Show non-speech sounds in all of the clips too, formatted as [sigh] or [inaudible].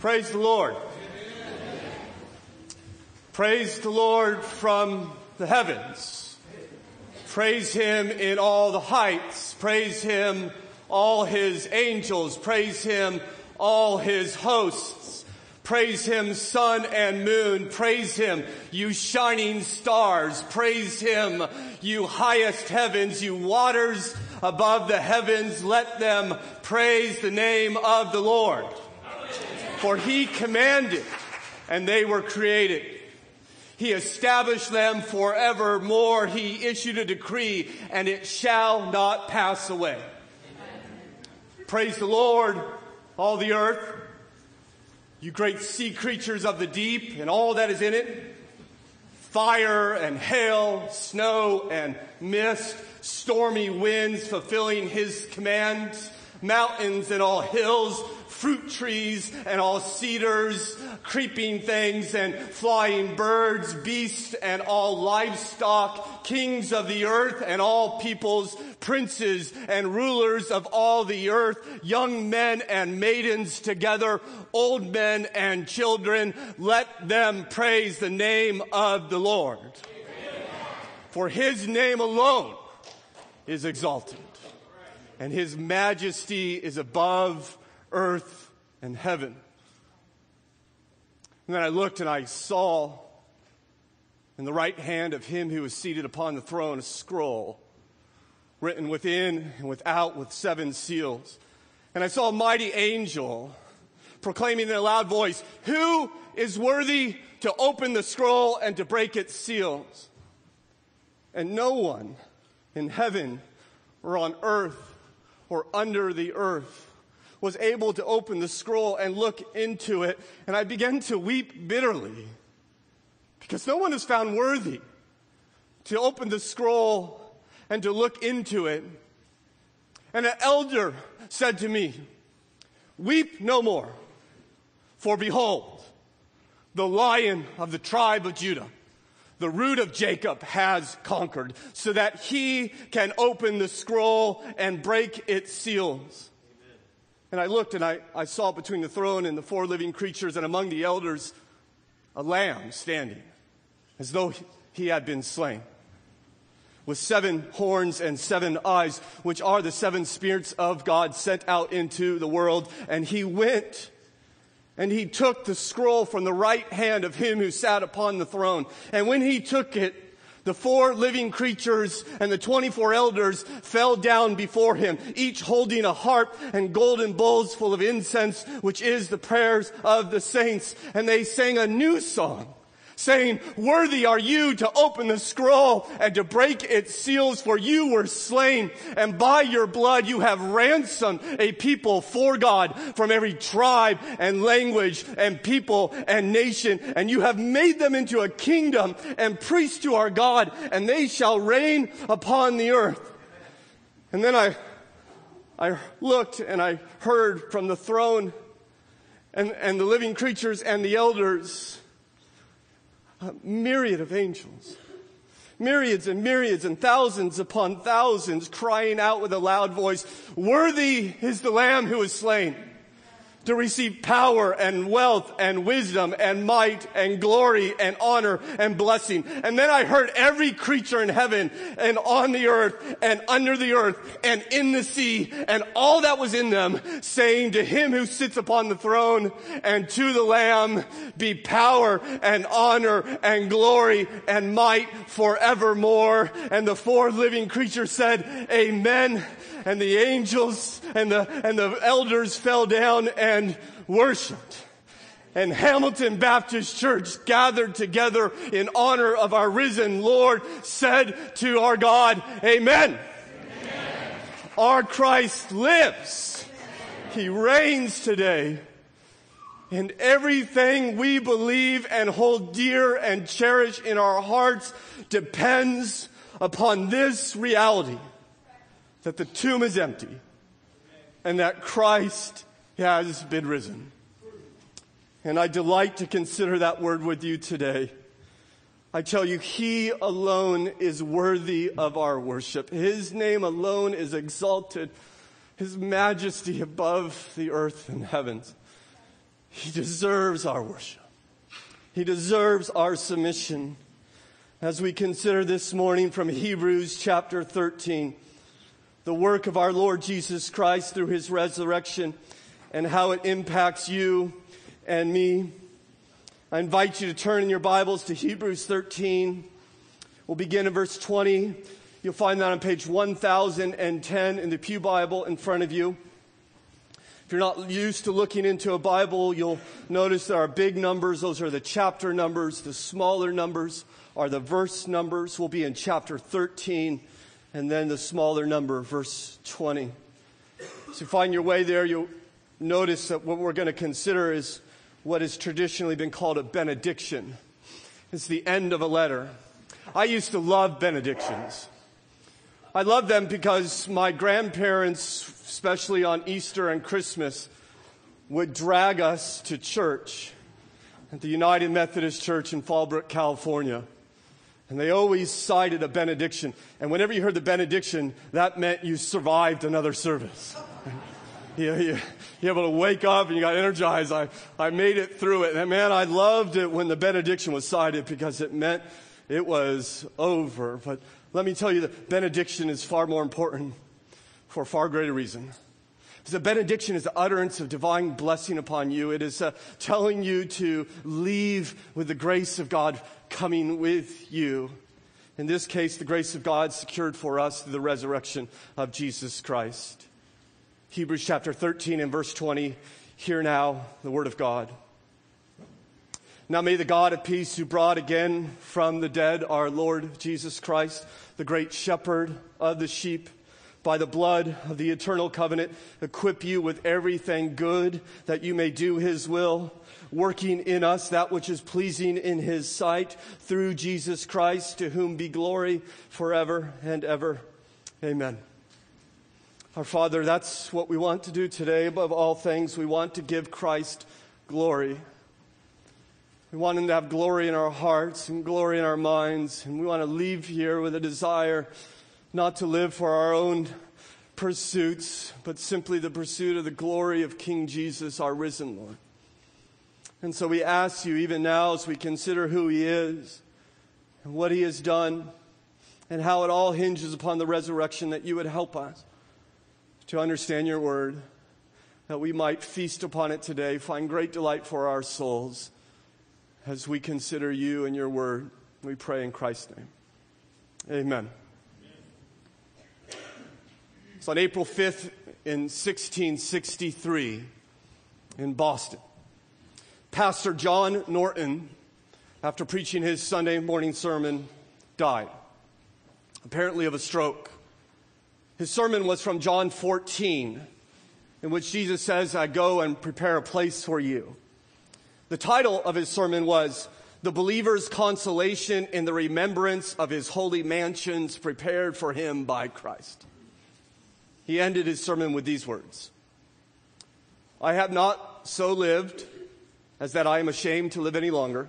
Praise the Lord. Praise the Lord from the heavens. Praise him in all the heights. Praise him all his angels. Praise him all his hosts. Praise him sun and moon. Praise him you shining stars. Praise him you highest heavens, you waters above the heavens. Let them praise the name of the Lord. For he commanded and they were created. He established them forevermore. He issued a decree and it shall not pass away. Praise the Lord, all the earth, you great sea creatures of the deep and all that is in it, fire and hail, snow and mist, stormy winds fulfilling his commands, mountains and all hills, fruit trees and all cedars, creeping things and flying birds, beasts and all livestock, kings of the earth and all peoples, princes and rulers of all the earth, young men and maidens together, old men and children, let them praise the name of the Lord. For his name alone is exalted and his majesty is above earth and heaven. And then I looked and I saw in the right hand of him who was seated upon the throne a scroll written within and without with seven seals. And I saw a mighty angel proclaiming in a loud voice, Who is worthy to open the scroll and to break its seals? And no one in heaven or on earth or under the earth was able to open the scroll and look into it, and I began to weep bitterly because no one is found worthy to open the scroll and to look into it. And an elder said to me, Weep no more, for behold, the lion of the tribe of Judah, the root of Jacob, has conquered, so that he can open the scroll and break its seals. And I looked and I, I saw between the throne and the four living creatures and among the elders a lamb standing as though he had been slain with seven horns and seven eyes, which are the seven spirits of God sent out into the world. And he went and he took the scroll from the right hand of him who sat upon the throne. And when he took it, the four living creatures and the 24 elders fell down before him, each holding a harp and golden bowls full of incense, which is the prayers of the saints. And they sang a new song saying, worthy are you to open the scroll and to break its seals for you were slain and by your blood you have ransomed a people for God from every tribe and language and people and nation and you have made them into a kingdom and priests to our God and they shall reign upon the earth. And then I, I looked and I heard from the throne and, and the living creatures and the elders a myriad of angels. Myriads and myriads and thousands upon thousands crying out with a loud voice, worthy is the lamb who is slain to receive power and wealth and wisdom and might and glory and honor and blessing. And then I heard every creature in heaven and on the earth and under the earth and in the sea and all that was in them saying to him who sits upon the throne and to the lamb be power and honor and glory and might forevermore. And the four living creatures said, amen and the angels and the, and the elders fell down and worshiped. And Hamilton Baptist Church gathered together in honor of our risen Lord said to our God, Amen. Amen. Our Christ lives. He reigns today. And everything we believe and hold dear and cherish in our hearts depends upon this reality that the tomb is empty and that Christ has been risen. And I delight to consider that word with you today. I tell you, He alone is worthy of our worship. His name alone is exalted, His majesty above the earth and heavens. He deserves our worship. He deserves our submission. As we consider this morning from Hebrews chapter 13, the work of our Lord Jesus Christ through his resurrection and how it impacts you and me. I invite you to turn in your Bibles to Hebrews 13. We'll begin in verse 20. You'll find that on page 1010 in the Pew Bible in front of you. If you're not used to looking into a Bible, you'll notice there are big numbers. Those are the chapter numbers. The smaller numbers are the verse numbers. We'll be in chapter 13, and then the smaller number, verse 20. So you find your way there, you'll notice that what we're going to consider is what has traditionally been called a benediction. It's the end of a letter. I used to love benedictions. I love them because my grandparents, especially on Easter and Christmas, would drag us to church at the United Methodist Church in Fallbrook, California. And they always cited a benediction. And whenever you heard the benediction, that meant you survived another service. [laughs] you, you, you're able to wake up and you got energized. I, I made it through it. And man, I loved it when the benediction was cited because it meant it was over. But let me tell you the benediction is far more important for far greater reason. The benediction is the utterance of divine blessing upon you. It is uh, telling you to leave with the grace of God coming with you. In this case, the grace of God secured for us through the resurrection of Jesus Christ. Hebrews chapter 13 and verse 20. Hear now the word of God. Now may the God of peace who brought again from the dead our Lord Jesus Christ, the great shepherd of the sheep, by the blood of the eternal covenant, equip you with everything good that you may do his will, working in us that which is pleasing in his sight through Jesus Christ, to whom be glory forever and ever. Amen. Our Father, that's what we want to do today. Above all things, we want to give Christ glory. We want Him to have glory in our hearts and glory in our minds. And we want to leave here with a desire not to live for our own pursuits, but simply the pursuit of the glory of King Jesus, our risen Lord. And so we ask you, even now, as we consider who He is and what He has done and how it all hinges upon the resurrection, that you would help us to understand your word, that we might feast upon it today, find great delight for our souls as we consider you and your word. We pray in Christ's name. Amen. So on April 5th in 1663 in Boston, Pastor John Norton, after preaching his Sunday morning sermon, died, apparently of a stroke. His sermon was from John 14, in which Jesus says, I go and prepare a place for you. The title of his sermon was The Believer's Consolation in the Remembrance of His Holy Mansions Prepared for Him by Christ. He ended his sermon with these words I have not so lived as that I am ashamed to live any longer,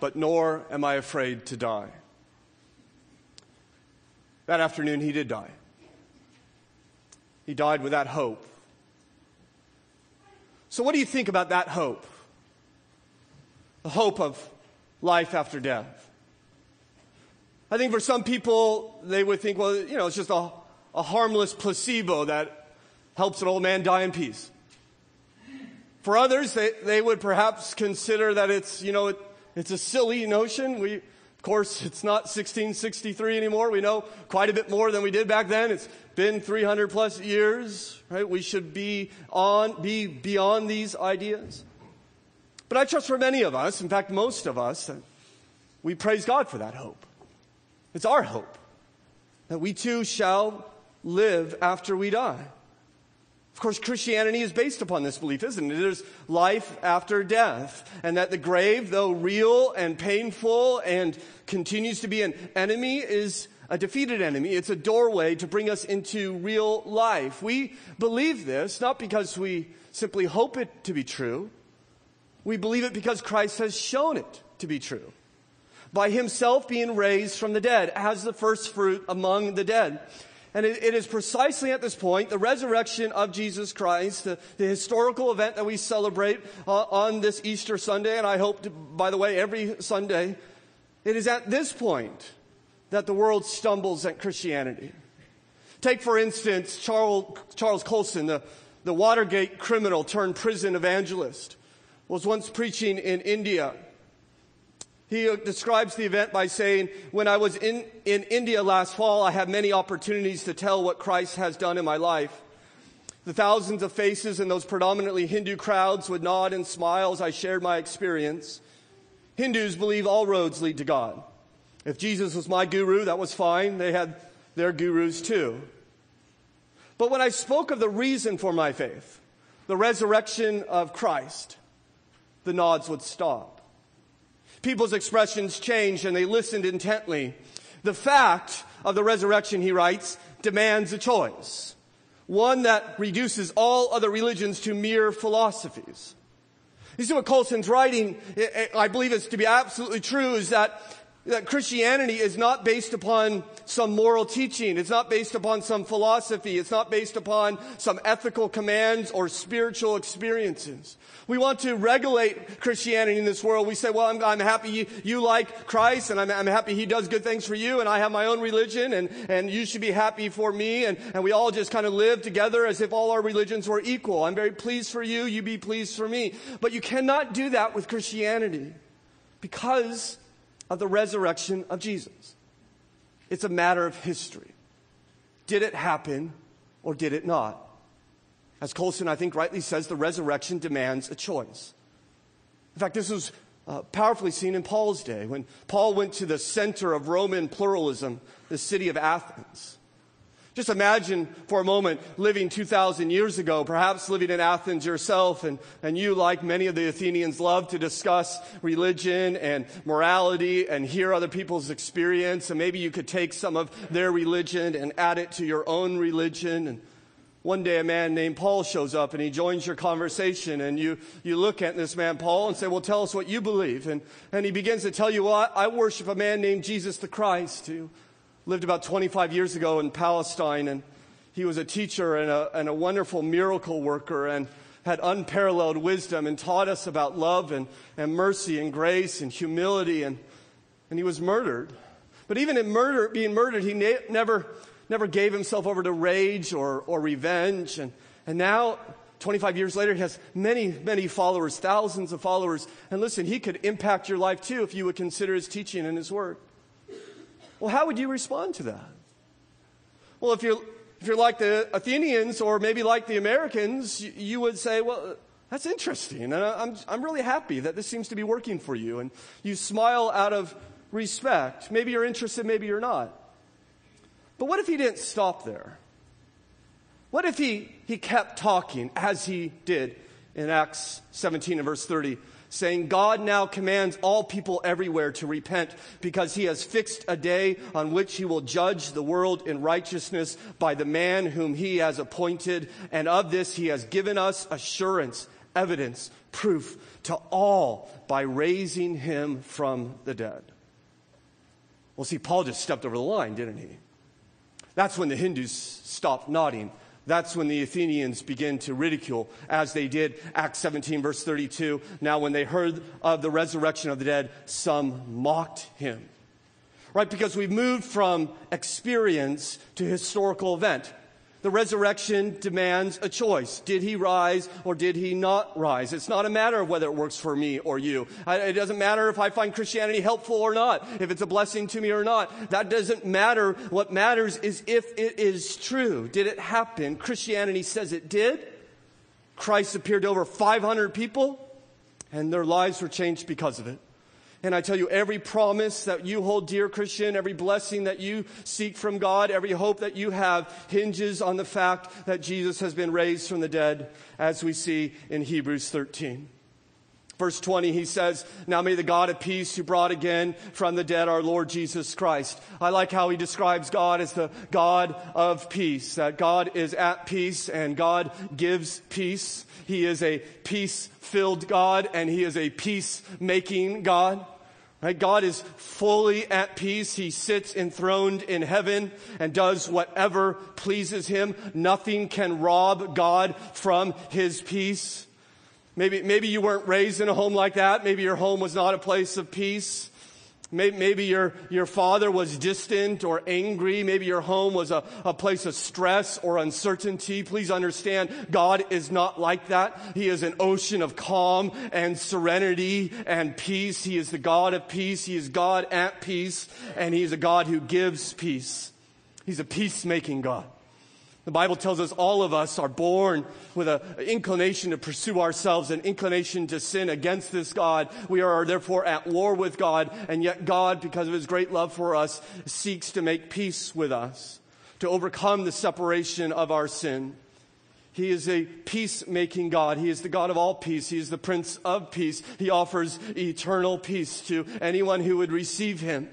but nor am I afraid to die. That afternoon, he did die. He died with that hope. So, what do you think about that hope? The hope of life after death. I think for some people, they would think, well, you know, it's just a, a harmless placebo that helps an old man die in peace. For others, they, they would perhaps consider that it's, you know, it, it's a silly notion. We, of course, it's not 1663 anymore. We know quite a bit more than we did back then. It's been 300 plus years, right? We should be on, be beyond these ideas. But I trust for many of us, in fact, most of us, that we praise God for that hope. It's our hope that we too shall live after we die. Of course, Christianity is based upon this belief, isn't it? There's life after death, and that the grave, though real and painful and continues to be an enemy, is a defeated enemy. It's a doorway to bring us into real life. We believe this not because we simply hope it to be true. We believe it because Christ has shown it to be true. By himself being raised from the dead as the first fruit among the dead And it, it is precisely at this point, the resurrection of Jesus Christ, the, the historical event that we celebrate uh, on this Easter Sunday, and I hope, to, by the way, every Sunday, it is at this point that the world stumbles at Christianity. Take, for instance, Charles, Charles Colson, the, the Watergate criminal turned prison evangelist, was once preaching in India he uh, describes the event by saying, When I was in, in India last fall, I had many opportunities to tell what Christ has done in my life. The thousands of faces in those predominantly Hindu crowds would nod and smile as I shared my experience. Hindus believe all roads lead to God. If Jesus was my guru, that was fine. They had their gurus too. But when I spoke of the reason for my faith, the resurrection of Christ, the nods would stop. People's expressions changed and they listened intently. The fact of the resurrection, he writes, demands a choice. One that reduces all other religions to mere philosophies. You see what Colson's writing, I believe is to be absolutely true, is that that Christianity is not based upon some moral teaching. It's not based upon some philosophy. It's not based upon some ethical commands or spiritual experiences. We want to regulate Christianity in this world. We say, well, I'm, I'm happy you, you, like Christ and I'm, I'm, happy he does good things for you and I have my own religion and, and you should be happy for me. And, and we all just kind of live together as if all our religions were equal. I'm very pleased for you. You be pleased for me. But you cannot do that with Christianity because of the resurrection of Jesus. It's a matter of history. Did it happen or did it not? As Colson, I think, rightly says, the resurrection demands a choice. In fact, this was uh, powerfully seen in Paul's day when Paul went to the center of Roman pluralism, the city of Athens. Just imagine for a moment living 2,000 years ago, perhaps living in Athens yourself, and, and you, like many of the Athenians, love to discuss religion and morality and hear other people's experience. And maybe you could take some of their religion and add it to your own religion. And one day a man named Paul shows up and he joins your conversation and you, you look at this man, Paul, and say, well, tell us what you believe. And, and he begins to tell you, well, I, I worship a man named Jesus the Christ who lived about 25 years ago in Palestine, and he was a teacher and a, and a wonderful miracle worker and had unparalleled wisdom and taught us about love and, and mercy and grace and humility, and, and he was murdered. But even in murder, being murdered, he ne- never, never gave himself over to rage or, or revenge. And, and now, 25 years later, he has many, many followers, thousands of followers. And listen, he could impact your life too if you would consider his teaching and his work. Well, how would you respond to that? Well, if you're, if you're like the Athenians or maybe like the Americans, you, you would say, well, that's interesting. And I'm, I'm really happy that this seems to be working for you. And you smile out of respect. Maybe you're interested, maybe you're not. But what if he didn't stop there? What if he, he kept talking as he did in Acts 17 and verse 30? Saying, God now commands all people everywhere to repent because he has fixed a day on which he will judge the world in righteousness by the man whom he has appointed. And of this he has given us assurance, evidence, proof to all by raising him from the dead. Well, see, Paul just stepped over the line, didn't he? That's when the Hindus stopped nodding that's when the Athenians begin to ridicule, as they did, Acts 17, verse 32. Now, when they heard of the resurrection of the dead, some mocked him. Right? Because we've moved from experience to historical event. The resurrection demands a choice. Did he rise or did he not rise? It's not a matter of whether it works for me or you. It doesn't matter if I find Christianity helpful or not, if it's a blessing to me or not. That doesn't matter. What matters is if it is true. Did it happen? Christianity says it did. Christ appeared to over 500 people and their lives were changed because of it. And I tell you, every promise that you hold dear, Christian, every blessing that you seek from God, every hope that you have hinges on the fact that Jesus has been raised from the dead, as we see in Hebrews 13. Verse 20, he says, Now may the God of peace who brought again from the dead our Lord Jesus Christ. I like how he describes God as the God of peace, that God is at peace and God gives peace. He is a peace filled God and he is a peace making God Right? God is fully at peace. He sits enthroned in heaven and does whatever pleases him. Nothing can rob God from his peace. Maybe, maybe you weren't raised in a home like that. Maybe your home was not a place of peace. Maybe your, your father was distant or angry. Maybe your home was a, a place of stress or uncertainty. Please understand, God is not like that. He is an ocean of calm and serenity and peace. He is the God of peace. He is God at peace, and He is a God who gives peace. He's a peacemaking God. The Bible tells us all of us are born with an inclination to pursue ourselves, an inclination to sin against this God. We are therefore at war with God, and yet God, because of his great love for us, seeks to make peace with us, to overcome the separation of our sin. He is a peacemaking God. He is the God of all peace. He is the Prince of Peace. He offers eternal peace to anyone who would receive him.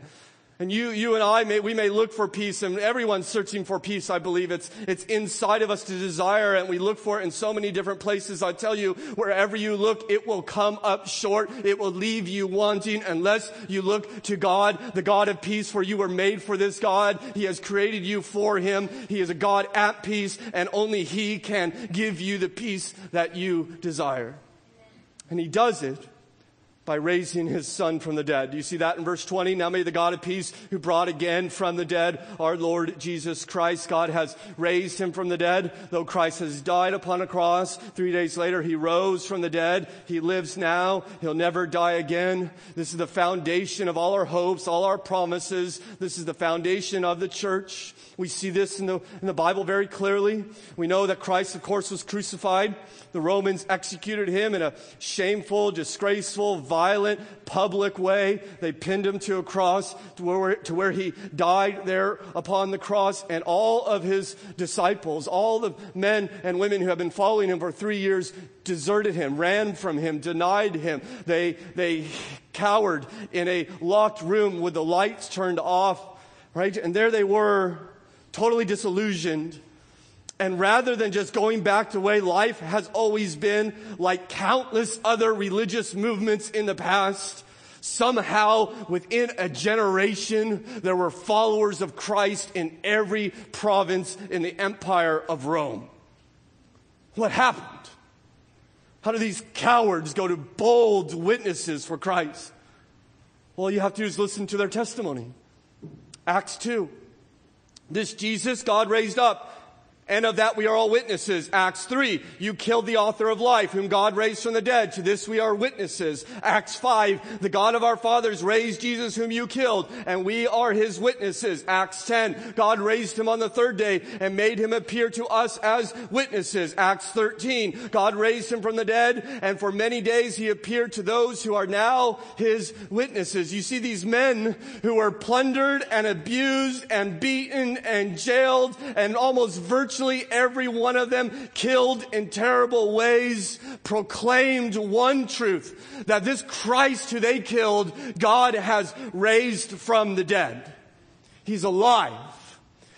And you, you and I, may, we may look for peace, and everyone's searching for peace, I believe. It's, it's inside of us to desire, and we look for it in so many different places. I tell you, wherever you look, it will come up short. It will leave you wanting unless you look to God, the God of peace, for you were made for this God. He has created you for Him. He is a God at peace, and only He can give you the peace that you desire. And He does it by raising his son from the dead. Do you see that in verse 20? Now may the God of peace who brought again from the dead our Lord Jesus Christ, God has raised him from the dead. Though Christ has died upon a cross, three days later he rose from the dead. He lives now. He'll never die again. This is the foundation of all our hopes, all our promises. This is the foundation of the church. We see this in the, in the Bible very clearly. We know that Christ, of course, was crucified. The Romans executed him in a shameful, disgraceful, violent, public way. They pinned him to a cross to where, to where he died there upon the cross. And all of his disciples, all the men and women who have been following him for three years, deserted him, ran from him, denied him. They, they cowered in a locked room with the lights turned off, right? And there they were totally disillusioned. And rather than just going back to the way life has always been, like countless other religious movements in the past, somehow within a generation, there were followers of Christ in every province in the empire of Rome. What happened? How do these cowards go to bold witnesses for Christ? All you have to do is listen to their testimony. Acts 2. This Jesus God raised up and of that we are all witnesses. Acts 3, you killed the author of life, whom God raised from the dead. To this we are witnesses. Acts 5, the God of our fathers raised Jesus, whom you killed, and we are his witnesses. Acts 10, God raised him on the third day and made him appear to us as witnesses. Acts 13, God raised him from the dead, and for many days he appeared to those who are now his witnesses. You see these men who were plundered and abused and beaten and jailed and almost virtually virtually every one of them killed in terrible ways, proclaimed one truth, that this Christ who they killed, God has raised from the dead. He's alive.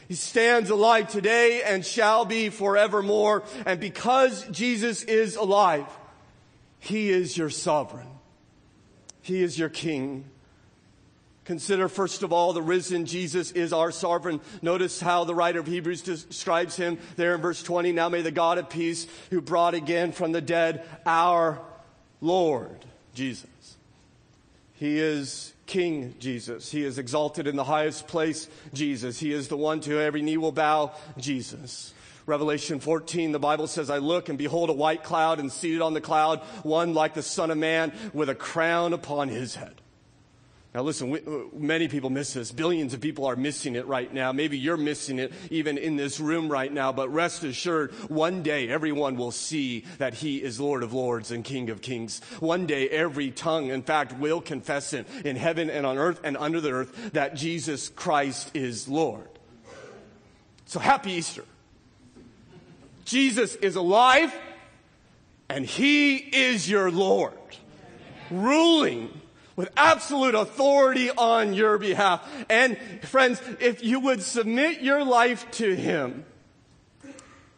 He stands alive today and shall be forevermore. And because Jesus is alive, He is your sovereign. He is your king. Consider, first of all, the risen Jesus is our sovereign. Notice how the writer of Hebrews describes him there in verse 20. Now may the God of peace, who brought again from the dead our Lord Jesus. He is King Jesus. He is exalted in the highest place, Jesus. He is the one to every knee will bow, Jesus. Revelation 14, the Bible says, I look and behold a white cloud and seated on the cloud, one like the Son of Man with a crown upon his head. Now, listen, we, uh, many people miss this. Billions of people are missing it right now. Maybe you're missing it even in this room right now, but rest assured, one day everyone will see that He is Lord of Lords and King of Kings. One day every tongue, in fact, will confess it in heaven and on earth and under the earth that Jesus Christ is Lord. So happy Easter. Jesus is alive and He is your Lord, ruling with absolute authority on your behalf. And friends, if you would submit your life to Him,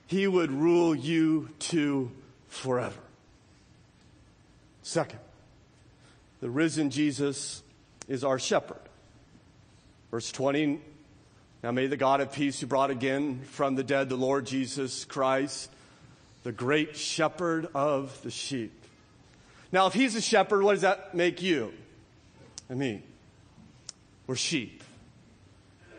He would rule you to forever. Second, the risen Jesus is our shepherd. Verse 20 Now may the God of peace, who brought again from the dead the Lord Jesus Christ, the great shepherd of the sheep. Now, if he's a shepherd, what does that make you? I mean, we're sheep.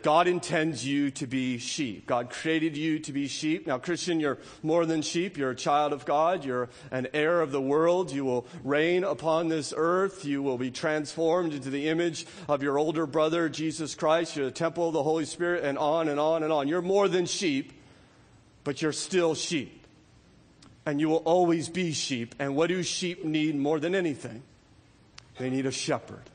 God intends you to be sheep. God created you to be sheep. Now, Christian, you're more than sheep. You're a child of God. You're an heir of the world. You will reign upon this earth. You will be transformed into the image of your older brother, Jesus Christ. You're the temple of the Holy Spirit, and on and on and on. You're more than sheep, but you're still sheep. And you will always be sheep. And what do sheep need more than anything? They need a shepherd.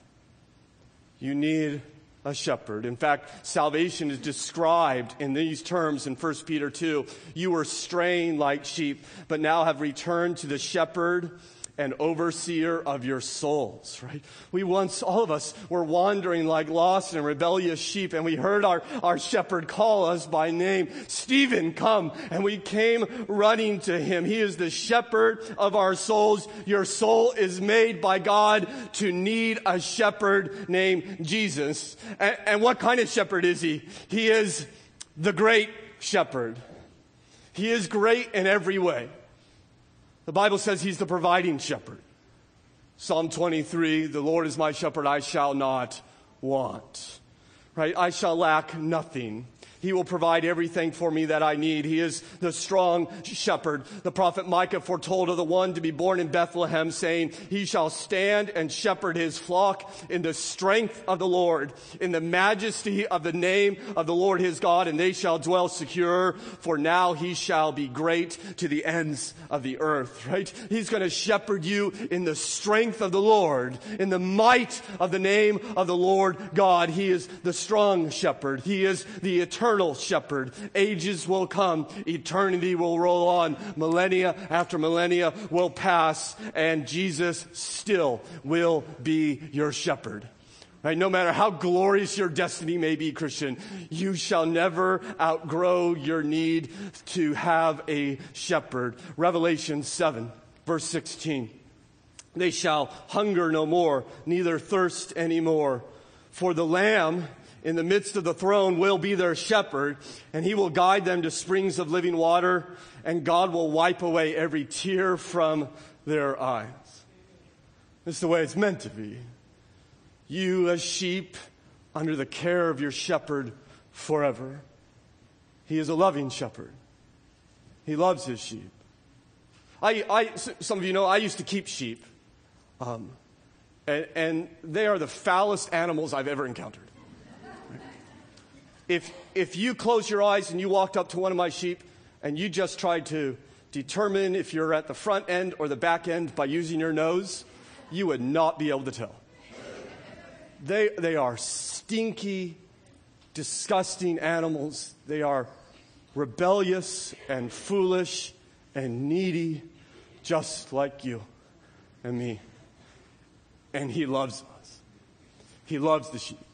You need a shepherd. In fact, salvation is described in these terms in 1 Peter 2. You were straying like sheep, but now have returned to the shepherd and overseer of your souls, right? We once, all of us, were wandering like lost and rebellious sheep, and we heard our, our shepherd call us by name, Stephen, come. And we came running to him. He is the shepherd of our souls. Your soul is made by God to need a shepherd named Jesus. And, and what kind of shepherd is he? He is the great shepherd. He is great in every way. The Bible says he's the providing shepherd. Psalm 23, the Lord is my shepherd, I shall not want. Right? I shall lack nothing. He will provide everything for me that I need. He is the strong shepherd. The prophet Micah foretold of the one to be born in Bethlehem, saying, He shall stand and shepherd his flock in the strength of the Lord, in the majesty of the name of the Lord his God, and they shall dwell secure, for now he shall be great to the ends of the earth, right? He's going to shepherd you in the strength of the Lord, in the might of the name of the Lord God. He is the strong shepherd. He is the eternal eternal shepherd. Ages will come, eternity will roll on, millennia after millennia will pass, and Jesus still will be your shepherd. Right? No matter how glorious your destiny may be, Christian, you shall never outgrow your need to have a shepherd. Revelation 7, verse 16. They shall hunger no more, neither thirst any more. For the Lamb in the midst of the throne will be their shepherd, and he will guide them to springs of living water, and God will wipe away every tear from their eyes. This is the way it's meant to be. You, as sheep, under the care of your shepherd forever. He is a loving shepherd. He loves his sheep. I, I, some of you know I used to keep sheep, um, and, and they are the foulest animals I've ever encountered if, if you close your eyes and you walked up to one of my sheep and you just tried to determine if you're at the front end or the back end by using your nose, you would not be able to tell. They, they are stinky, disgusting animals. They are rebellious and foolish and needy, just like you and me. And He loves us. He loves the sheep.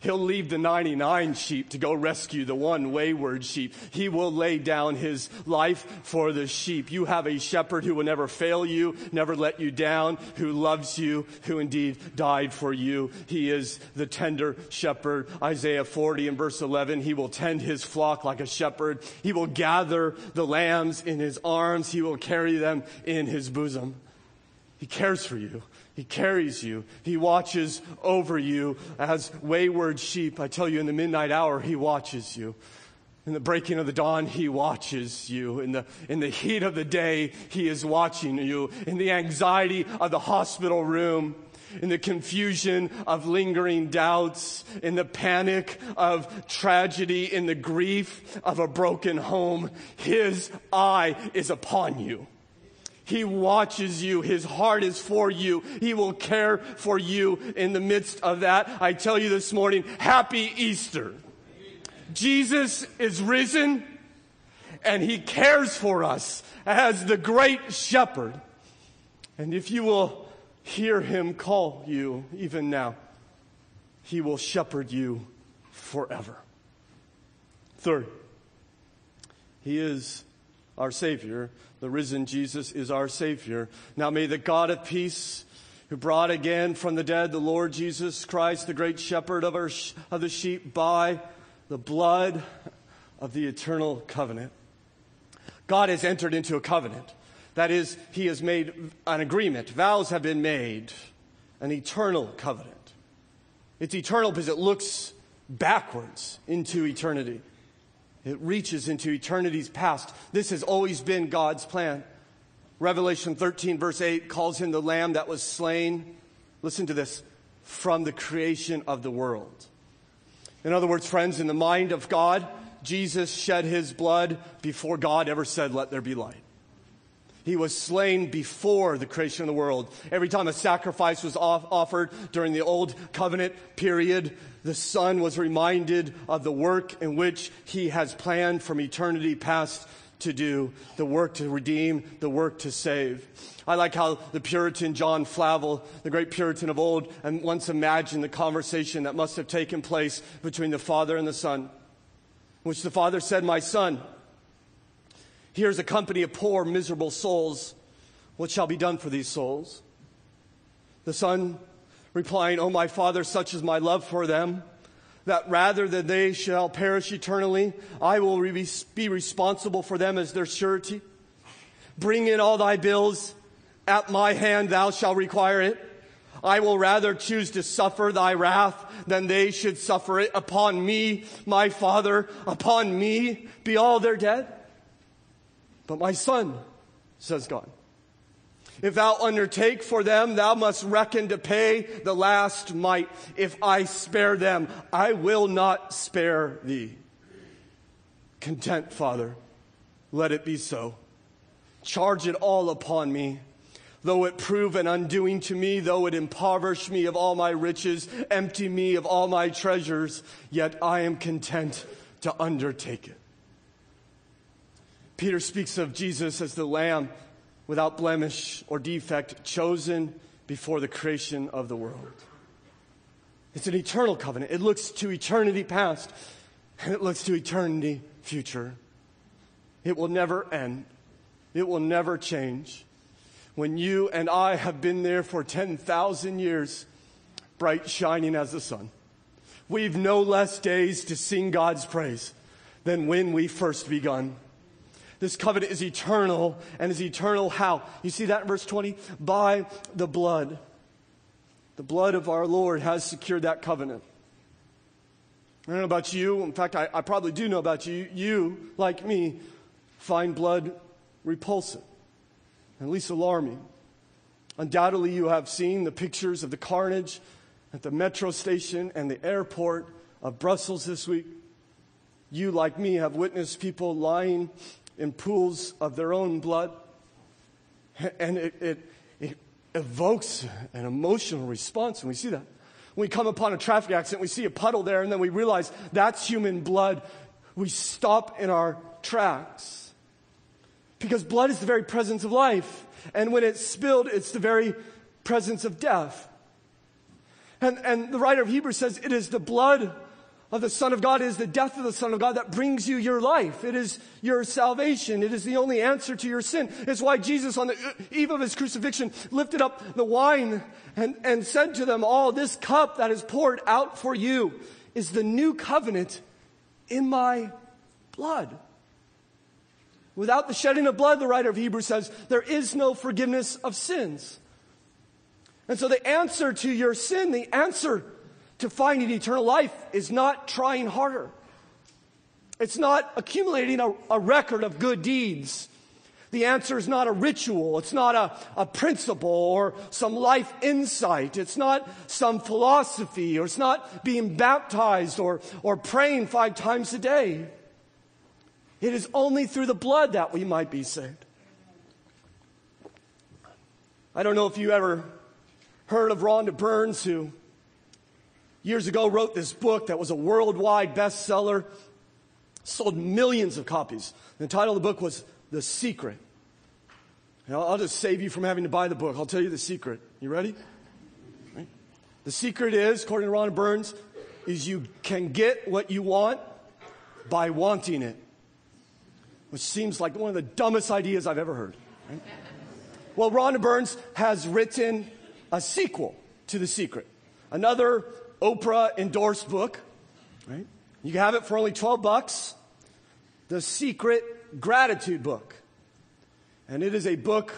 He'll leave the 99 sheep to go rescue the one wayward sheep. He will lay down his life for the sheep. You have a shepherd who will never fail you, never let you down, who loves you, who indeed died for you. He is the tender shepherd. Isaiah 40 and verse 11, he will tend his flock like a shepherd. He will gather the lambs in his arms. He will carry them in his bosom. He cares for you. He carries you. He watches over you as wayward sheep. I tell you, in the midnight hour, He watches you. In the breaking of the dawn, He watches you. In the, in the heat of the day, He is watching you. In the anxiety of the hospital room, in the confusion of lingering doubts, in the panic of tragedy, in the grief of a broken home, His eye is upon you. He watches you. His heart is for you. He will care for you in the midst of that. I tell you this morning, happy Easter. Jesus is risen and he cares for us as the great shepherd. And if you will hear him call you even now, he will shepherd you forever. Third, he is our Savior. The risen Jesus is our Savior. Now may the God of peace, who brought again from the dead the Lord Jesus Christ, the great shepherd of, our, of the sheep, by the blood of the eternal covenant. God has entered into a covenant. That is, He has made an agreement. Vows have been made, an eternal covenant. It's eternal because it looks backwards into eternity. It reaches into eternity's past. This has always been God's plan. Revelation 13, verse 8, calls him the lamb that was slain. Listen to this from the creation of the world. In other words, friends, in the mind of God, Jesus shed his blood before God ever said, Let there be light. He was slain before the creation of the world. Every time a sacrifice was off- offered during the old covenant period, the Son was reminded of the work in which he has planned from eternity past to do, the work to redeem, the work to save. I like how the Puritan John Flavel, the great Puritan of old, and once imagined the conversation that must have taken place between the Father and the Son, which the Father said, My Son, Here's a company of poor, miserable souls. What shall be done for these souls? The son replying, Oh, my father, such is my love for them, that rather than they shall perish eternally, I will be responsible for them as their surety. Bring in all thy bills. At my hand thou shalt require it. I will rather choose to suffer thy wrath than they should suffer it upon me, my father, upon me be all their dead. But my son, says God, if thou undertake for them, thou must reckon to pay the last mite. If I spare them, I will not spare thee. Content, Father, let it be so. Charge it all upon me. Though it prove an undoing to me, though it impoverish me of all my riches, empty me of all my treasures, yet I am content to undertake it. Peter speaks of Jesus as the lamb without blemish or defect, chosen before the creation of the world. It's an eternal covenant. It looks to eternity past and it looks to eternity future. It will never end. It will never change. When you and I have been there for 10,000 years, bright shining as the sun, we've no less days to sing God's praise than when we first begun. This covenant is eternal and is eternal how? You see that in verse 20? By the blood. The blood of our Lord has secured that covenant. I don't know about you. In fact, I, I probably do know about you. You, like me, find blood repulsive, at least alarming. Undoubtedly, you have seen the pictures of the carnage at the metro station and the airport of Brussels this week. You, like me, have witnessed people lying in pools of their own blood. And it, it, it evokes an emotional response, and we see that. When we come upon a traffic accident, we see a puddle there, and then we realize that's human blood. We stop in our tracks. Because blood is the very presence of life. And when it's spilled, it's the very presence of death. And, and the writer of Hebrews says it is the blood of the Son of God is the death of the Son of God that brings you your life. It is your salvation. It is the only answer to your sin. It's why Jesus, on the eve of his crucifixion, lifted up the wine and, and said to them all, This cup that is poured out for you is the new covenant in my blood. Without the shedding of blood, the writer of Hebrews says, there is no forgiveness of sins. And so the answer to your sin, the answer to finding eternal life is not trying harder. It's not accumulating a, a record of good deeds. The answer is not a ritual. It's not a, a principle or some life insight. It's not some philosophy or it's not being baptized or, or praying five times a day. It is only through the blood that we might be saved. I don't know if you ever heard of Rhonda Burns, who years ago wrote this book that was a worldwide bestseller, sold millions of copies. The title of the book was The Secret. And I'll, just save you from having to buy the book. I'll tell you the secret. You ready? The secret is, according to Ron Burns, is you can get what you want by wanting it, which seems like one of the dumbest ideas I've ever heard. Right? Well, Rhonda Burns has written a sequel to The Secret, another Oprah endorsed book, right? You can have it for only 12 bucks. The Secret Gratitude Book. And it is a book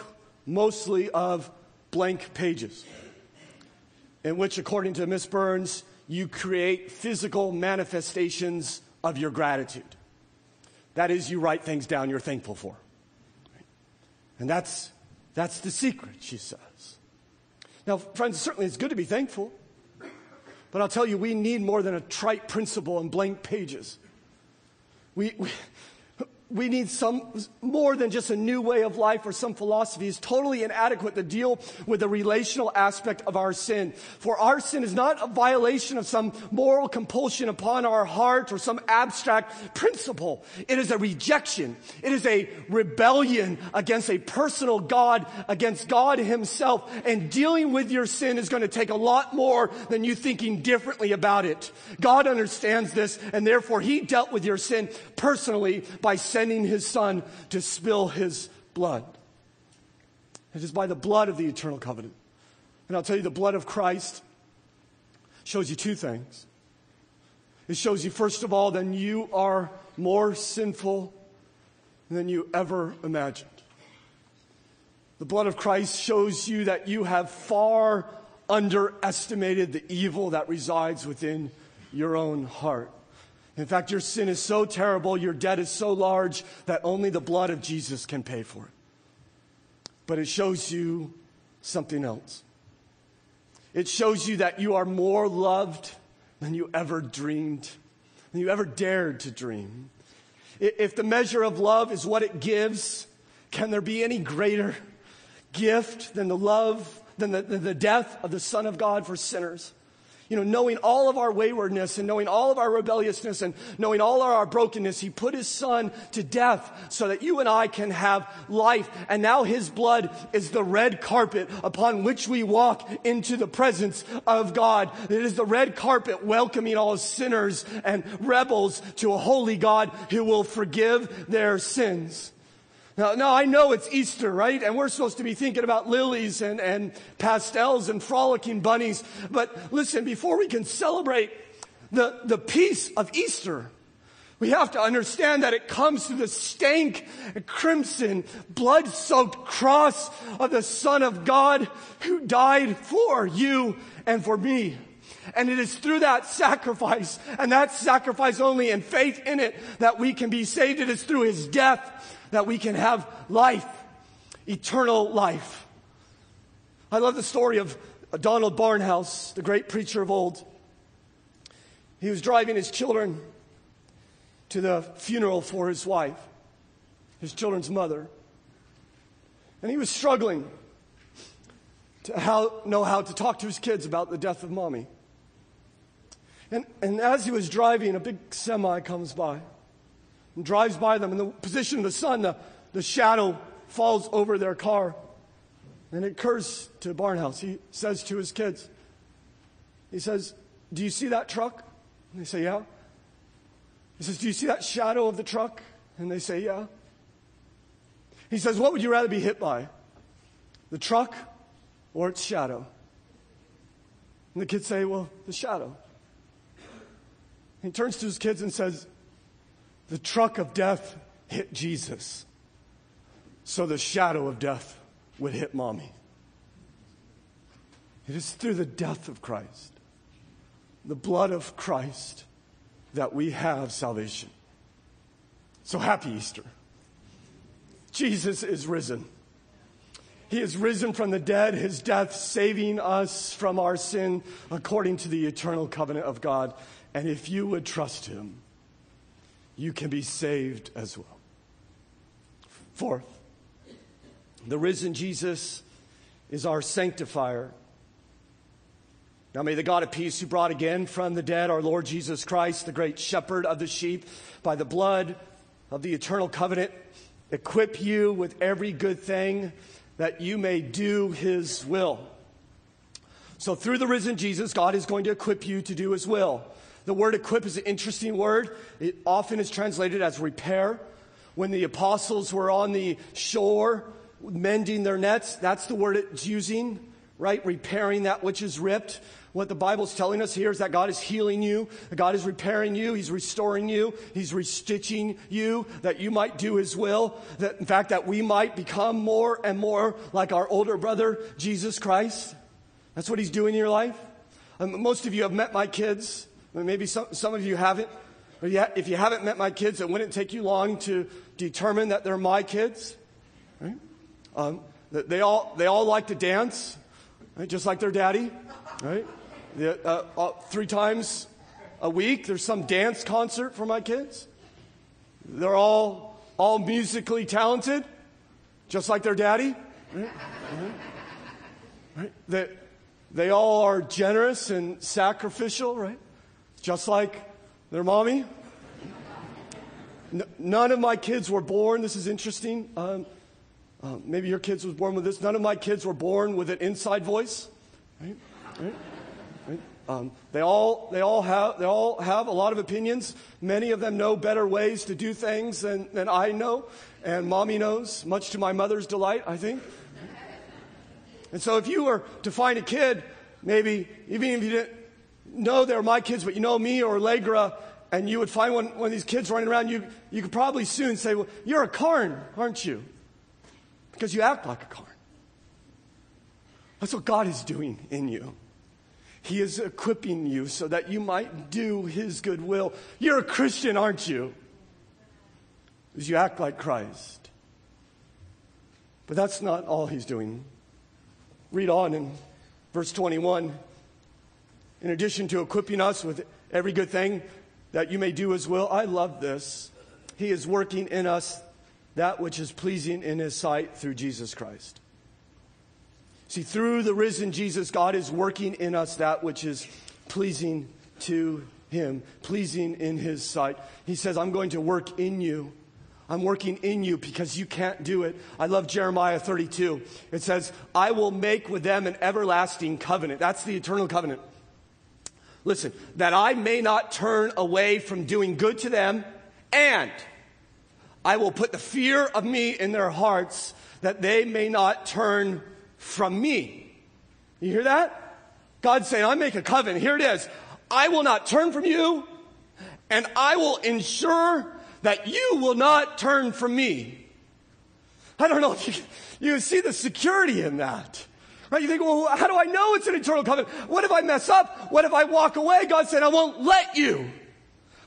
mostly of blank pages, in which, according to Miss Burns, you create physical manifestations of your gratitude. That is, you write things down you're thankful for. And that's, that's the secret, she says. Now, friends, certainly it's good to be thankful. But I'll tell you, we need more than a trite principle and blank pages. We, we, we need some more than just a new way of life or some philosophy is totally inadequate to deal with the relational aspect of our sin. For our sin is not a violation of some moral compulsion upon our heart or some abstract principle. It is a rejection. It is a rebellion against a personal God, against God himself. And dealing with your sin is going to take a lot more than you thinking differently about it. God understands this and therefore he dealt with your sin personally by sending sending his son to spill his blood. It is by the blood of the eternal covenant. And I'll tell you, the blood of Christ shows you two things. It shows you, first of all, that you are more sinful than you ever imagined. The blood of Christ shows you that you have far underestimated the evil that resides within your own heart. In fact, your sin is so terrible, your debt is so large that only the blood of Jesus can pay for it. But it shows you something else. It shows you that you are more loved than you ever dreamed, than you ever dared to dream. If the measure of love is what it gives, can there be any greater gift than the love, than the, than the death of the Son of God for sinners? You know, knowing all of our waywardness and knowing all of our rebelliousness and knowing all of our brokenness, he put his son to death so that you and I can have life. And now his blood is the red carpet upon which we walk into the presence of God. It is the red carpet welcoming all sinners and rebels to a holy God who will forgive their sins. Now, now, I know it's Easter, right? And we're supposed to be thinking about lilies and, and pastels and frolicking bunnies. But listen, before we can celebrate the, the peace of Easter, we have to understand that it comes through the stank, crimson, blood soaked cross of the Son of God who died for you and for me. And it is through that sacrifice and that sacrifice only and faith in it that we can be saved. It is through his death that we can have life, eternal life. I love the story of Donald Barnhouse, the great preacher of old. He was driving his children to the funeral for his wife, his children's mother. And he was struggling to how, know how to talk to his kids about the death of mommy. And, and as he was driving, a big semi comes by and drives by them. In the position of the sun, the, the shadow falls over their car. And it occurs to Barnhouse. He says to his kids, he says, Do you see that truck? And they say, Yeah. He says, Do you see that shadow of the truck? And they say, Yeah. He says, What would you rather be hit by? The truck or its shadow? And the kids say, Well, the shadow. He turns to his kids and says, the truck of death hit Jesus, so the shadow of death would hit mommy. It is through the death of Christ, the blood of Christ, that we have salvation. So happy Easter. Jesus is risen. He is risen from the dead, his death saving us from our sin according to the eternal covenant of God. And if you would trust him, you can be saved as well. Fourth, the risen Jesus is our sanctifier. Now may the God of peace who brought again from the dead our Lord Jesus Christ, the great shepherd of the sheep, by the blood of the eternal covenant, equip you with every good thing that you may do his will. So through the risen Jesus, God is going to equip you to do his will. The word equip is an interesting word. It often is translated as repair. When the apostles were on the shore mending their nets, that's the word it's using, right? Repairing that which is ripped. What the Bible's telling us here is that God is healing you, that God is repairing you, He's restoring you, He's restitching you, that you might do His will, that in fact, that we might become more and more like our older brother, Jesus Christ. That's what He's doing in your life. Um, most of you have met my kids. Maybe some, some of you haven't. If you haven't met my kids, it wouldn't take you long to determine that they're my kids. Right? Um, they, all, they all like to dance, right? just like their daddy. Right? Uh, uh, three times a week, there's some dance concert for my kids. They're all, all musically talented, just like their daddy. Right? Right? They, they all are generous and sacrificial, right? Just like their mommy. None of my kids were born, this is interesting. Um, uh, maybe your kids was born with this. None of my kids were born with an inside voice. Right? Right? Um, they, all, they, all have, they all have a lot of opinions. Many of them know better ways to do things than, than I know, and mommy knows, much to my mother's delight, I think. And so if you were to find a kid, maybe even if you didn't know they're my kids, but you know me or Allegra, and you would find one, one of these kids running around, you, you could probably soon say, Well, you're a Karn, aren't you? Because you act like a Karn. That's what God is doing in you. He is equipping you so that you might do His good will. You're a Christian, aren't you? Because you act like Christ. But that's not all He's doing. Read on in verse 21. In addition to equipping us with every good thing that you may do His will, I love this. He is working in us that which is pleasing in His sight through Jesus Christ. See, through the risen Jesus, God is working in us that which is pleasing to Him, pleasing in His sight. He says, I'm going to work in you. I'm working in you because you can't do it. I love Jeremiah 32. It says, I will make with them an everlasting covenant. That's the eternal covenant. Listen, that I may not turn away from doing good to them, and I will put the fear of me in their hearts that they may not turn from me. You hear that? God's saying, I make a covenant. Here it is. I will not turn from you, and I will ensure that you will not turn from me. I don't know if you, you see the security in that. Right? You think, well, how do I know it's an eternal covenant? What if I mess up? What if I walk away? God said, I won't let you.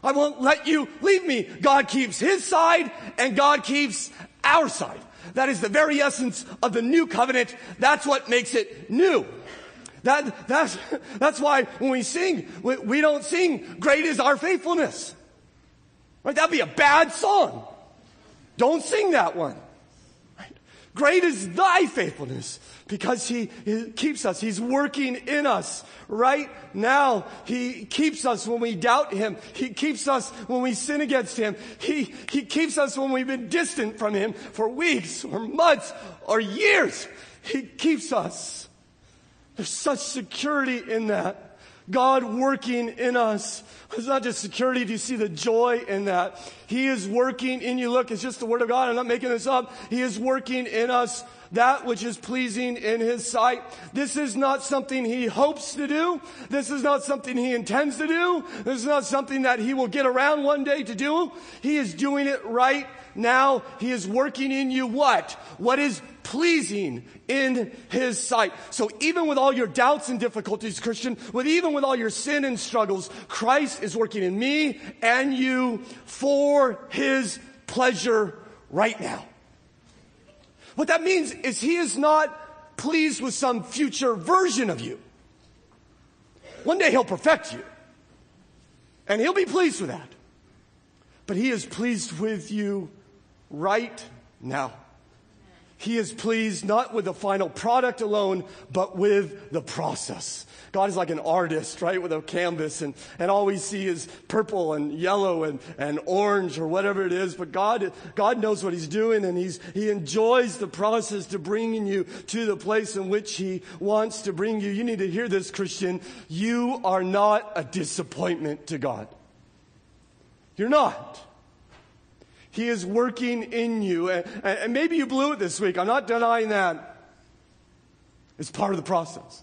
I won't let you leave me. God keeps his side and God keeps our side. That is the very essence of the new covenant. That's what makes it new. That, that's, that's why when we sing, we, we don't sing, great is our faithfulness. Right? That'd be a bad song. Don't sing that one. Right? Great is thy faithfulness because he, he, keeps us. He's working in us right now. He keeps us when we doubt him. He keeps us when we sin against him. He, he keeps us when we've been distant from him for weeks or months or years. He keeps us. There's such security in that. God working in us. It's not just security. Do you see the joy in that? He is working in you. Look, it's just the word of God. I'm not making this up. He is working in us that which is pleasing in his sight. This is not something he hopes to do. This is not something he intends to do. This is not something that he will get around one day to do. He is doing it right now. He is working in you what? What is pleasing in his sight. So even with all your doubts and difficulties, Christian, with even with all your sin and struggles, Christ is working in me and you for his pleasure right now. What that means is he is not pleased with some future version of you. One day he'll perfect you. And he'll be pleased with that. But he is pleased with you right now. He is pleased not with the final product alone, but with the process. God is like an artist, right, with a canvas, and, and all we see is purple and yellow and, and orange or whatever it is. But God, God knows what He's doing, and he's, He enjoys the process to bringing you to the place in which He wants to bring you. You need to hear this, Christian. You are not a disappointment to God. You're not. He is working in you. And, and maybe you blew it this week. I'm not denying that. It's part of the process.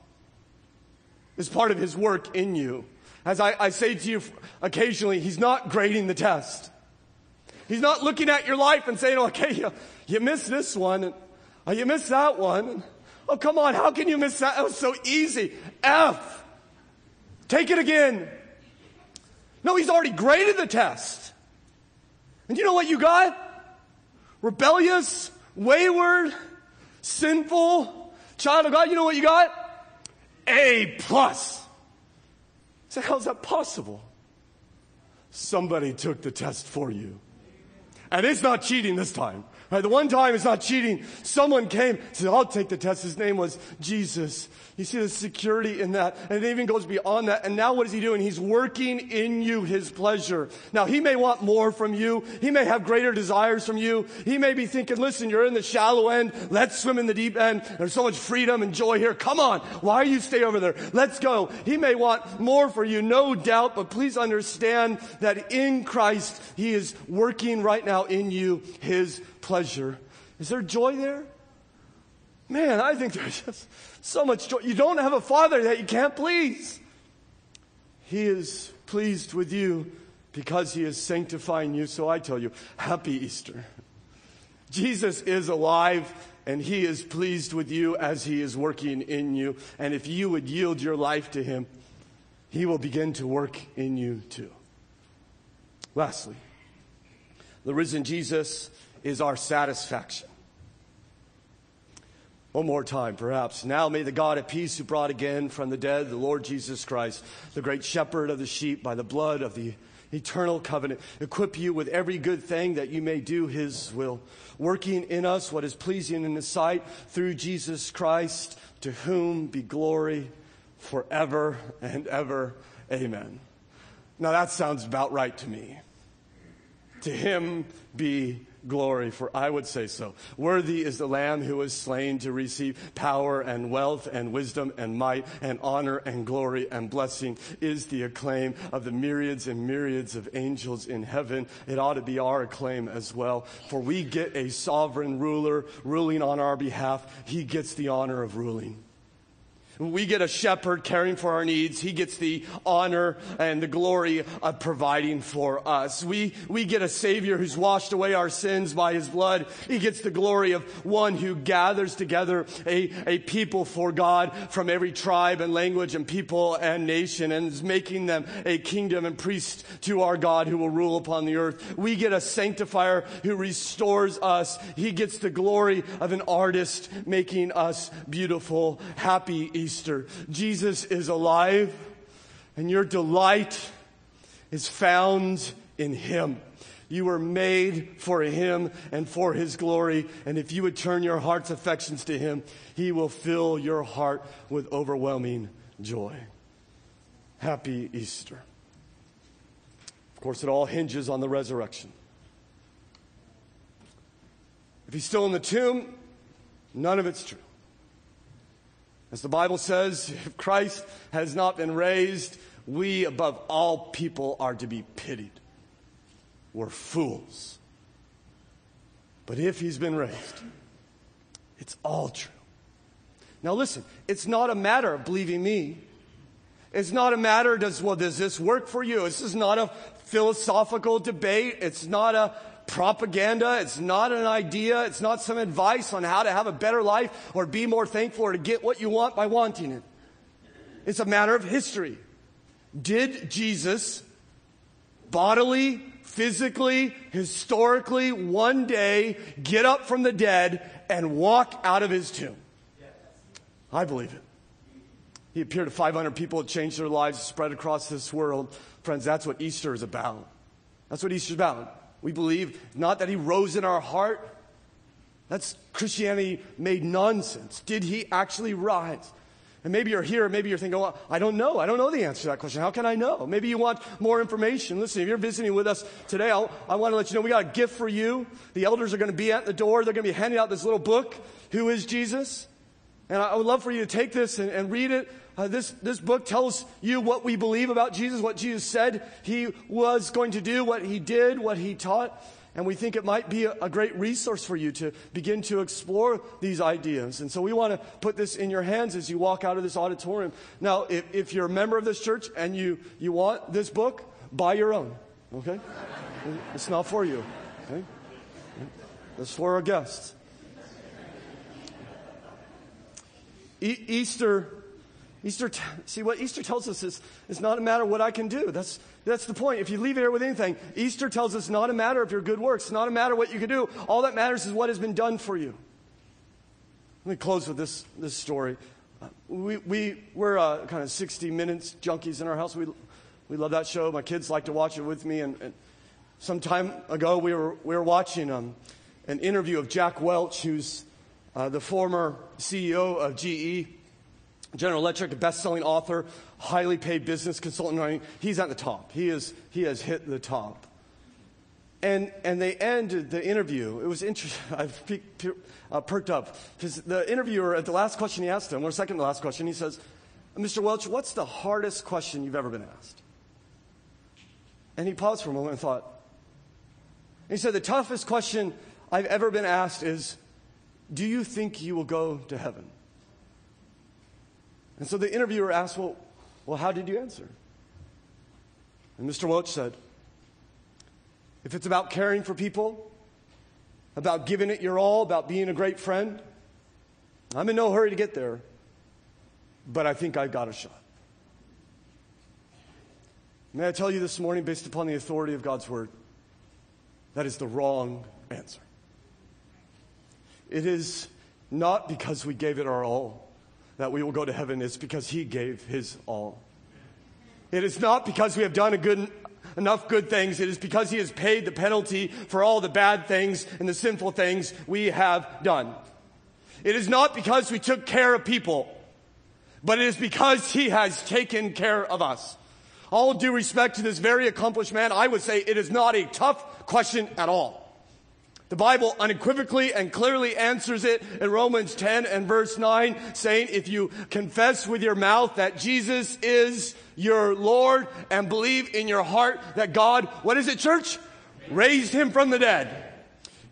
It's part of his work in you. As I, I say to you occasionally, he's not grading the test. He's not looking at your life and saying, okay, you, you missed this one. And, oh, you missed that one. And, Oh, come on. How can you miss that? That was so easy. F. Take it again. No, he's already graded the test. And you know what you got? Rebellious, wayward, sinful, child of God. You know what you got? A plus. So how is that possible? Somebody took the test for you. And it's not cheating this time. Right? The one time it's not cheating. Someone came, said, I'll take the test. His name was Jesus. You see the security in that. And it even goes beyond that. And now what is he doing? He's working in you his pleasure. Now he may want more from you. He may have greater desires from you. He may be thinking, listen, you're in the shallow end. Let's swim in the deep end. There's so much freedom and joy here. Come on. Why you stay over there? Let's go. He may want more for you, no doubt, but please understand that in Christ, he is working right now in you his pleasure. Is there joy there? Man, I think there's just so much joy. You don't have a father that you can't please. He is pleased with you because he is sanctifying you. So I tell you, happy Easter. Jesus is alive and he is pleased with you as he is working in you. And if you would yield your life to him, he will begin to work in you too. Lastly, the risen Jesus is our satisfaction. One more time, perhaps. Now may the God of peace who brought again from the dead the Lord Jesus Christ, the great shepherd of the sheep, by the blood of the eternal covenant, equip you with every good thing that you may do his will, working in us what is pleasing in his sight through Jesus Christ, to whom be glory forever and ever. Amen. Now that sounds about right to me. To him be glory, for I would say so. Worthy is the Lamb who was slain to receive power and wealth and wisdom and might and honor and glory and blessing is the acclaim of the myriads and myriads of angels in heaven. It ought to be our acclaim as well, for we get a sovereign ruler ruling on our behalf. He gets the honor of ruling. We get a shepherd caring for our needs. He gets the honor and the glory of providing for us. We, we get a savior who's washed away our sins by his blood. He gets the glory of one who gathers together a, a people for God from every tribe and language and people and nation and is making them a kingdom and priest to our God who will rule upon the earth. We get a sanctifier who restores us. He gets the glory of an artist making us beautiful, happy. Jesus is alive, and your delight is found in Him. You were made for Him and for His glory. And if you would turn your heart's affections to Him, He will fill your heart with overwhelming joy. Happy Easter. Of course, it all hinges on the resurrection. If He's still in the tomb, none of it's true. As the Bible says, if Christ has not been raised, we above all people are to be pitied. We're fools. But if he's been raised, it's all true. Now listen, it's not a matter of believing me. It's not a matter, does, well, does this work for you? This is not a philosophical debate. It's not a propaganda. It's not an idea. It's not some advice on how to have a better life or be more thankful or to get what you want by wanting it. It's a matter of history. Did Jesus bodily, physically, historically, one day get up from the dead and walk out of his tomb? I believe it. He appeared to 500 people, changed their lives, spread across this world. Friends, that's what Easter is about. That's what Easter's about. We believe not that he rose in our heart. That's Christianity made nonsense. Did he actually rise? And maybe you're here, maybe you're thinking, well, I don't know. I don't know the answer to that question. How can I know? Maybe you want more information. Listen, if you're visiting with us today, I'll, i want to let you know we got a gift for you. The elders are going to be at the door. They're going to be handing out this little book, Who is Jesus? And I would love for you to take this and, and read it. Uh, this, this book tells you what we believe about Jesus, what Jesus said he was going to do, what he did, what he taught. And we think it might be a, a great resource for you to begin to explore these ideas. And so we want to put this in your hands as you walk out of this auditorium. Now, if, if you're a member of this church and you, you want this book, buy your own, okay? [laughs] It's not for you, okay? It's for our guests. E- Easter, Easter, t- see what Easter tells us is it's not a matter of what I can do. That's, that's the point. If you leave it here with anything, Easter tells us not a matter of your good works, not a matter of what you can do. All that matters is what has been done for you. Let me close with this, this story. We, we, we're uh, kind of 60 Minutes junkies in our house. We, we love that show. My kids like to watch it with me. And, and some time ago, we were, we were watching um, an interview of Jack Welch, who's uh, the former CEO of GE, General Electric, a best-selling author, highly paid business consultant. He's at the top. He, is, he has hit the top. And, and they ended the interview. It was interesting. [laughs] I uh, perked up because the interviewer, at the last question he asked him, or second to last question, he says, Mr. Welch, what's the hardest question you've ever been asked? And he paused for a moment and thought. And he said, The toughest question I've ever been asked is, do you think you will go to heaven? And so the interviewer asked, Well, well how did you answer? And Mr. Welch said, If it's about caring for people, about giving it your all, about being a great friend, I'm in no hurry to get there, but I think I've got a shot. May I tell you this morning, based upon the authority of God's word, that is the wrong answer. It is not because we gave it our all that we will go to heaven, is because He gave His all. It is not because we have done good, enough good things, it is because He has paid the penalty for all the bad things and the sinful things we have done. It is not because we took care of people, but it is because He has taken care of us. All due respect to this very accomplished man, I would say it is not a tough question at all. The Bible unequivocally and clearly answers it in Romans 10 and verse 9, saying, if you confess with your mouth that Jesus is your Lord and believe in your heart that God, what is it, church? Raised him from the dead,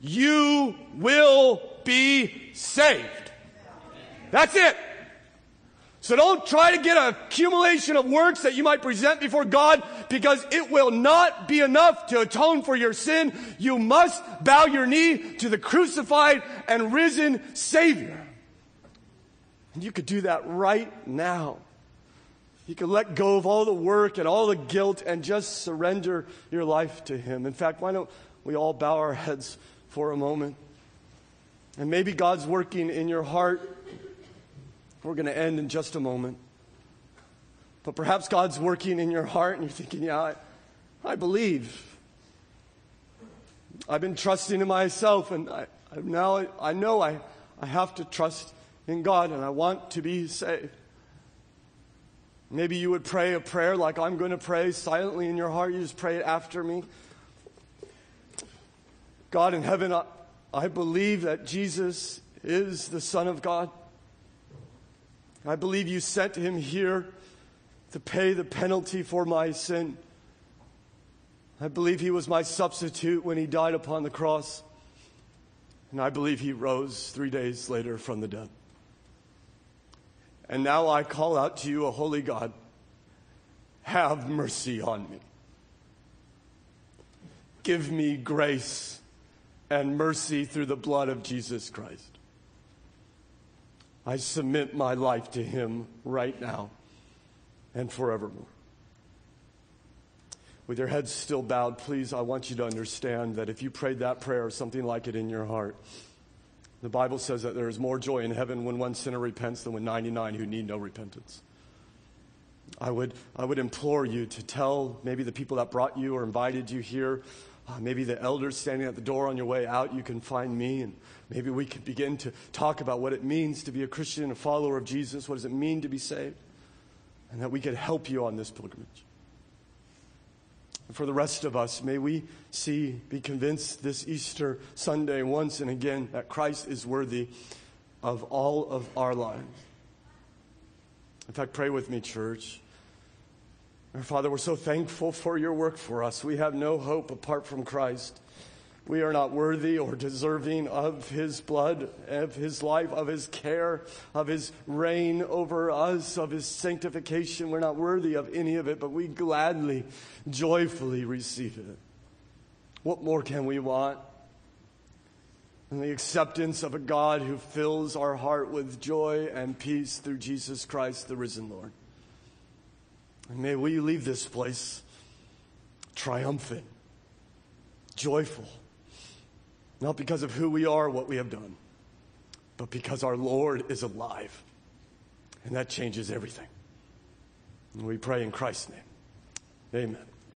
you will be saved. That's it. So don't try to get an accumulation of works that you might present before God because it will not be enough to atone for your sin. You must bow your knee to the crucified and risen Savior. And you could do that right now. You could let go of all the work and all the guilt and just surrender your life to Him. In fact, why don't we all bow our heads for a moment? And maybe God's working in your heart we're going to end in just a moment. But perhaps God's working in your heart and you're thinking, yeah, I, I believe. I've been trusting in myself and I, I now I, know I, I have to trust in God and I want to be saved. Maybe you would pray a prayer like I'm going to pray silently in your heart. You just pray it after me. God in heaven, I, I believe that Jesus is the Son of God. I believe you sent him here to pay the penalty for my sin. I believe he was my substitute when he died upon the cross. And I believe he rose three days later from the dead. And now I call out to you, a holy God, have mercy on me. Give me grace and mercy through the blood of Jesus Christ. I submit my life to Him right now and forevermore. With your heads still bowed, please, I want you to understand that if you prayed that prayer or something like it in your heart, the Bible says that there is more joy in heaven when one sinner repents than when 99 who need no repentance. I would, I would implore you to tell maybe the people that brought you or invited you here, uh, maybe the elders standing at the door on your way out, you can find me and Maybe we could begin to talk about what it means to be a Christian, a follower of Jesus. What does it mean to be saved? And that we could help you on this pilgrimage. And for the rest of us, may we see, be convinced this Easter Sunday once and again that Christ is worthy of all of our lives. In fact, pray with me, church. Our Father, we're so thankful for your work for us. We have no hope apart from Christ. We are not worthy or deserving of his blood, of his life, of his care, of his reign over us, of his sanctification. We're not worthy of any of it, but we gladly, joyfully receive it. What more can we want? And the acceptance of a God who fills our heart with joy and peace through Jesus Christ, the risen Lord. And may we leave this place triumphant, joyful, not because of who we are, what we have done, but because our Lord is alive. And that changes everything. And we pray in Christ's name. Amen.